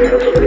Thank you.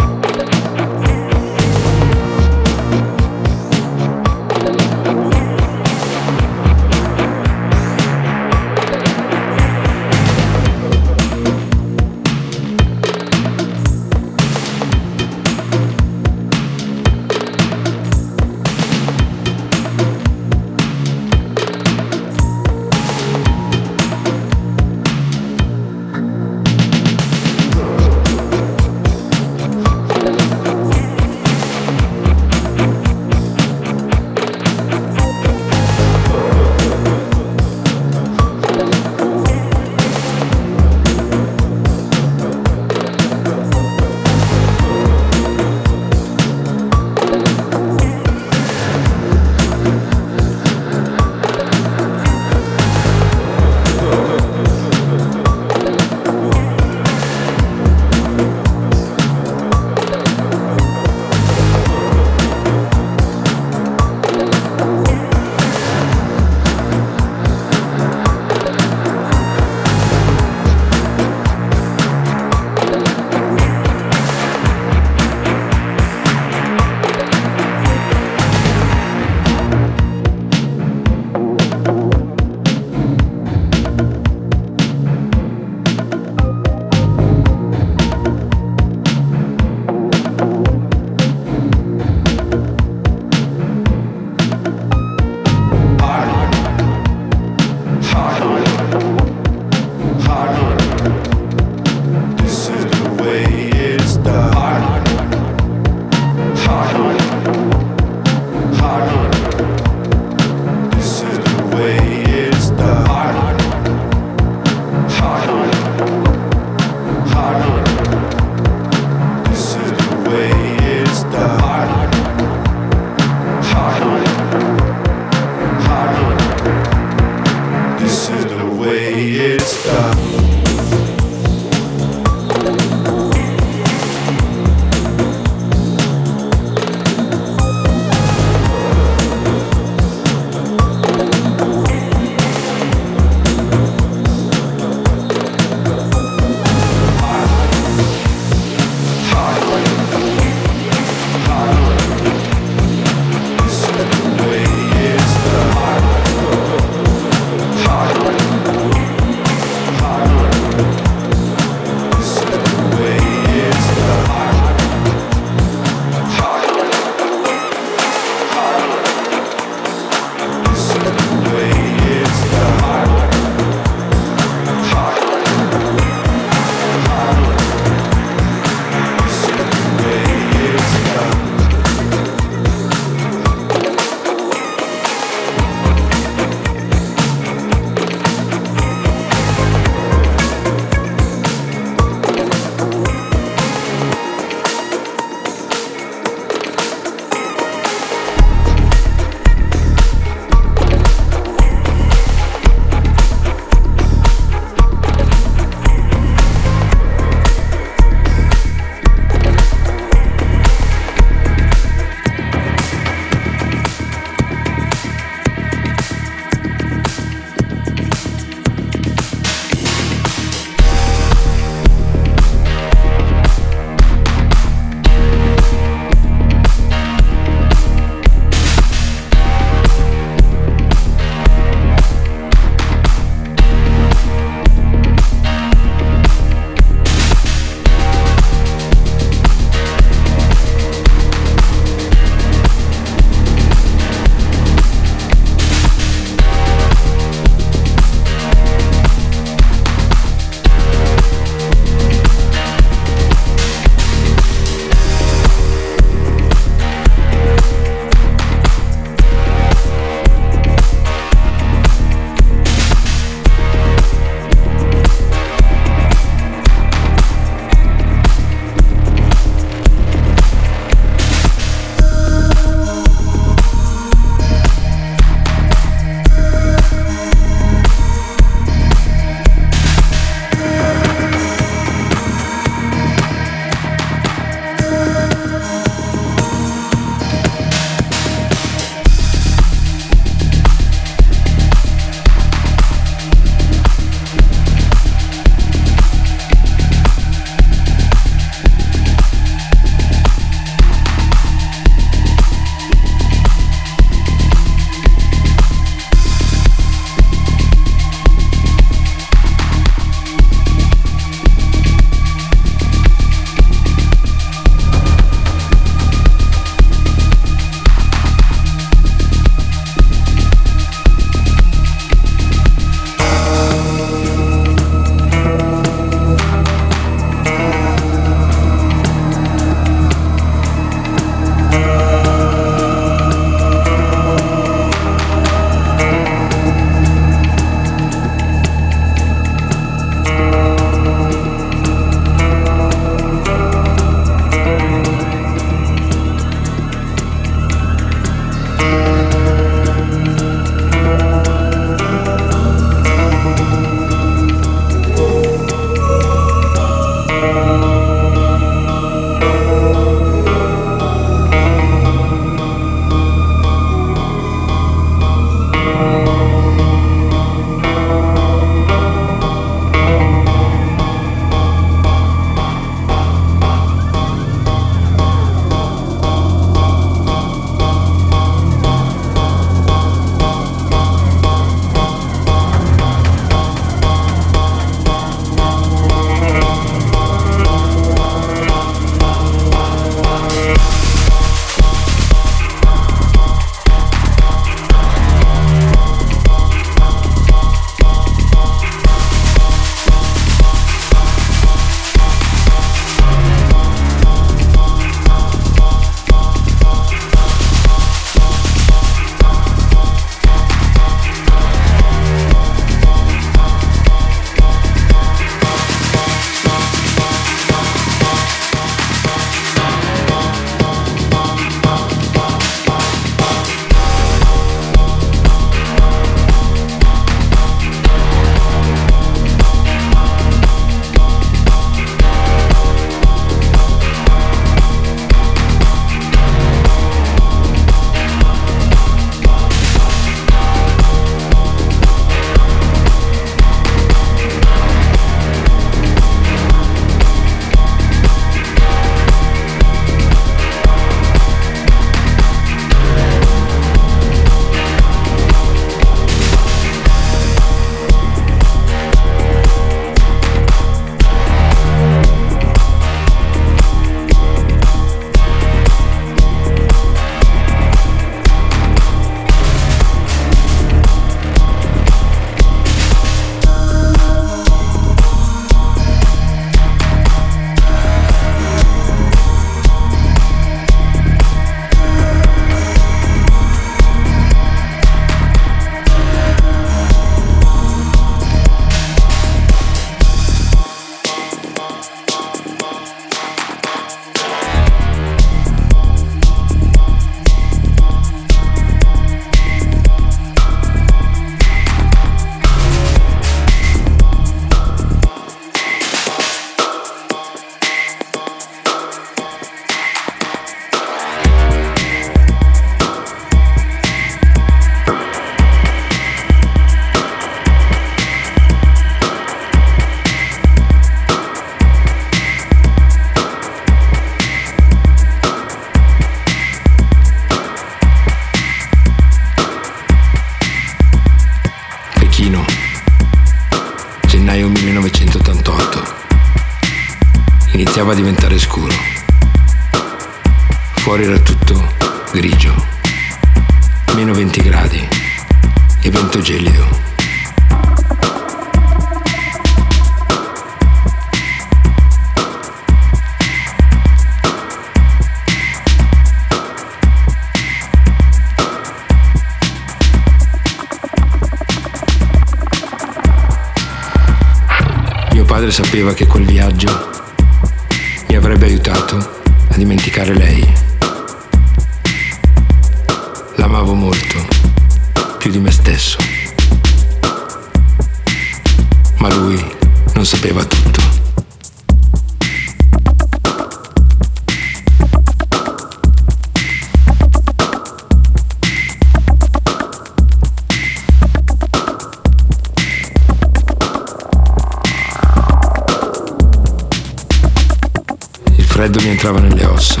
Freddo mi entrava nelle ossa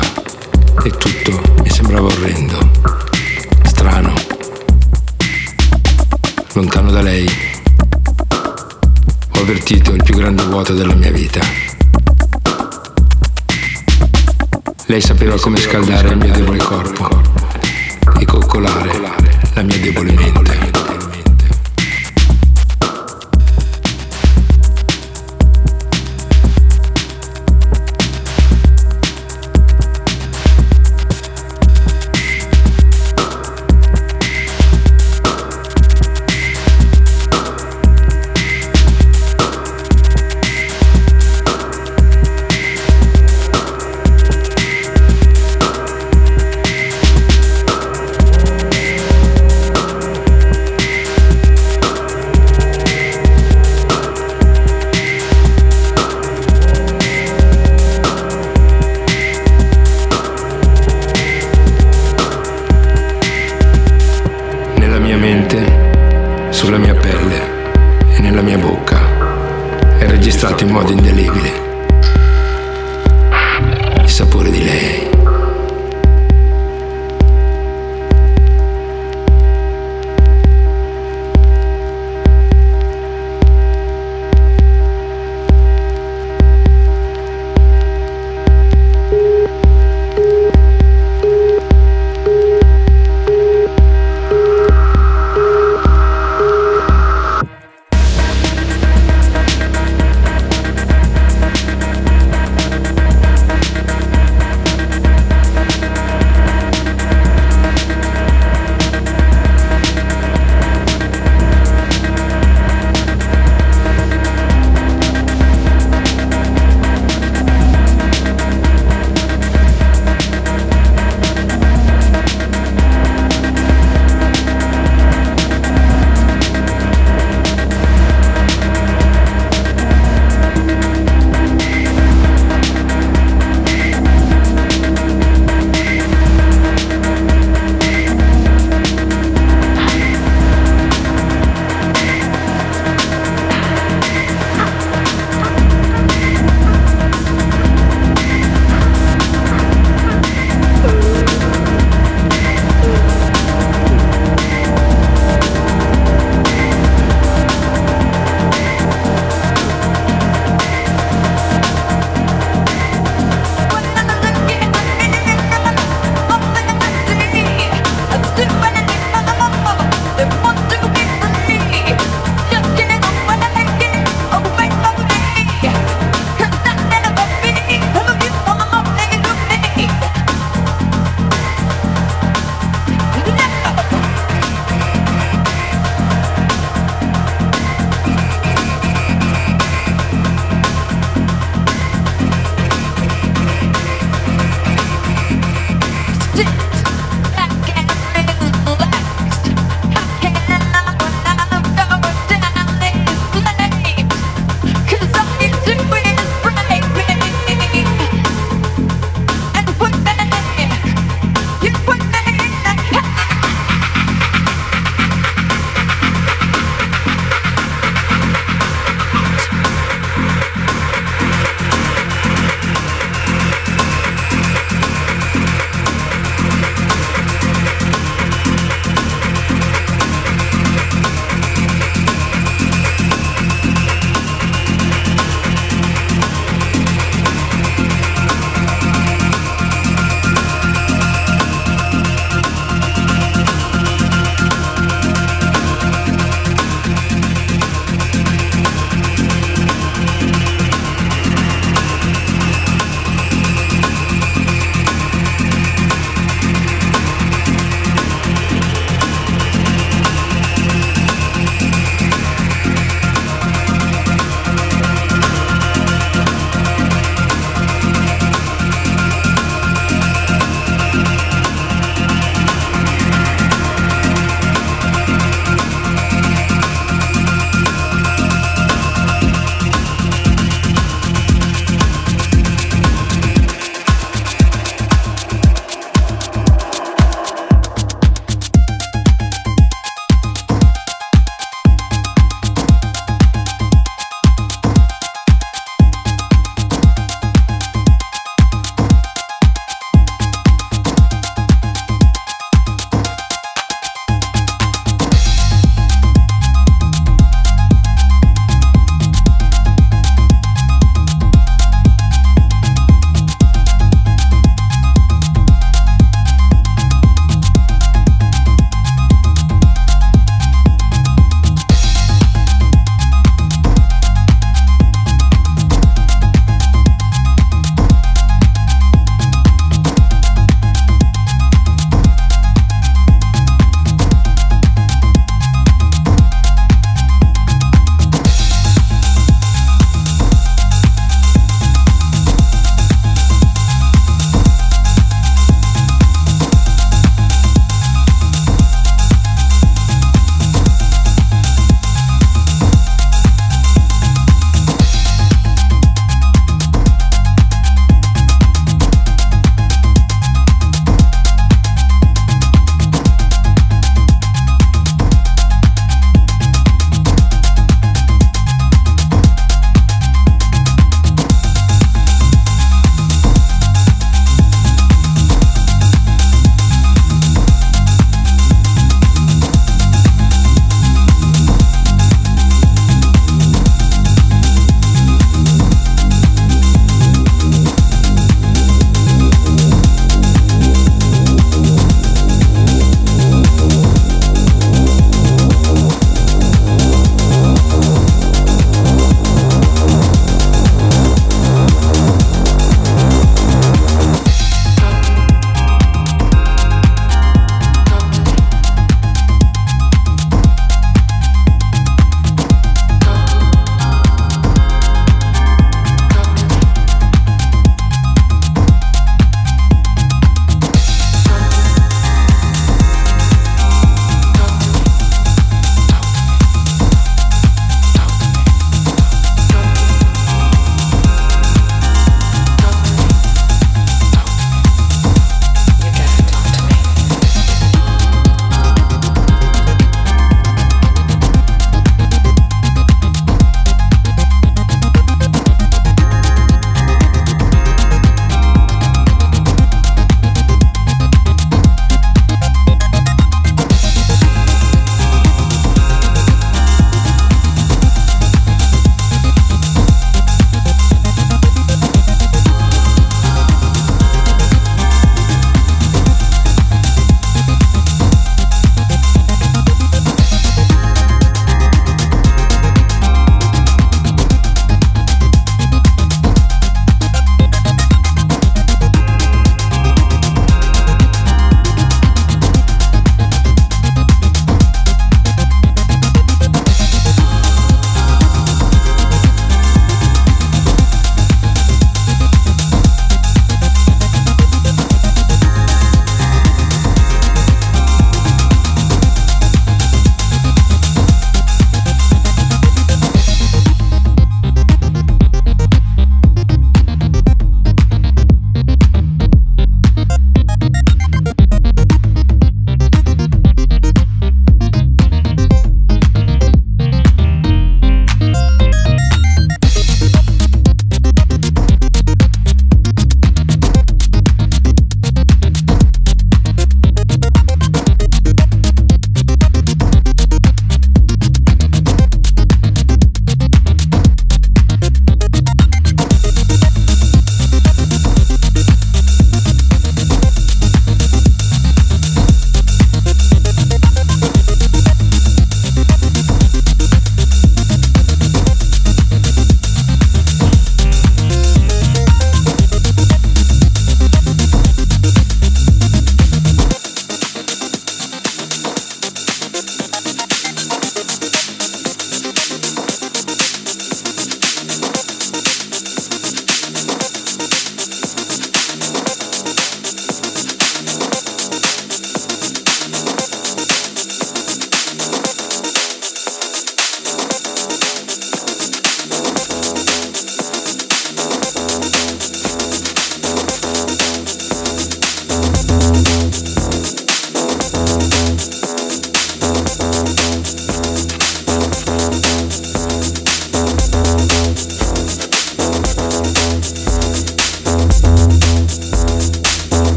e tutto mi sembrava orrendo, strano, lontano da lei. Ho avvertito il più grande vuoto della mia vita. Lei sapeva come scaldare il mio debole corpo e coccolare la mia debole mente.